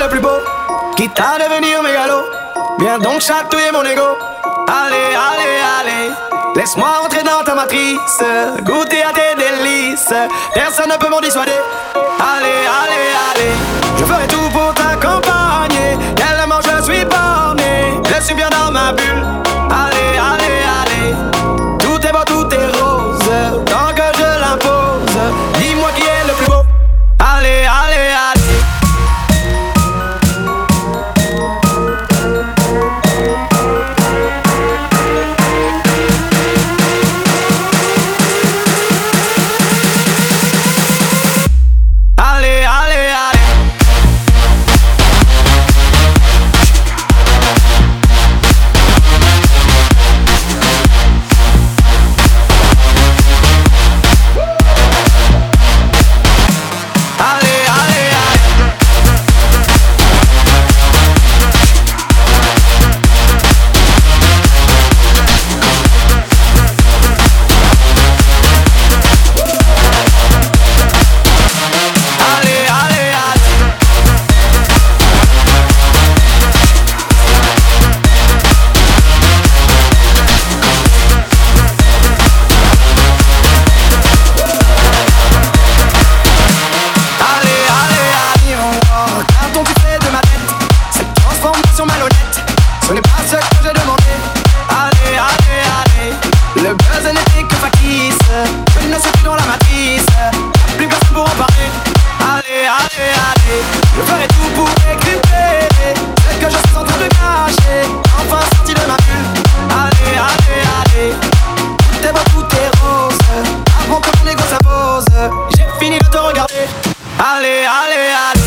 le plus beau, quitte à devenir mégalo. Viens donc chatouiller mon ego. Allez, allez, allez, laisse-moi entrer dans ta matrice, goûter à tes délices. Personne ne peut m'en dissuader. Allez, allez, allez, je ferai tout Ale, ale, ale.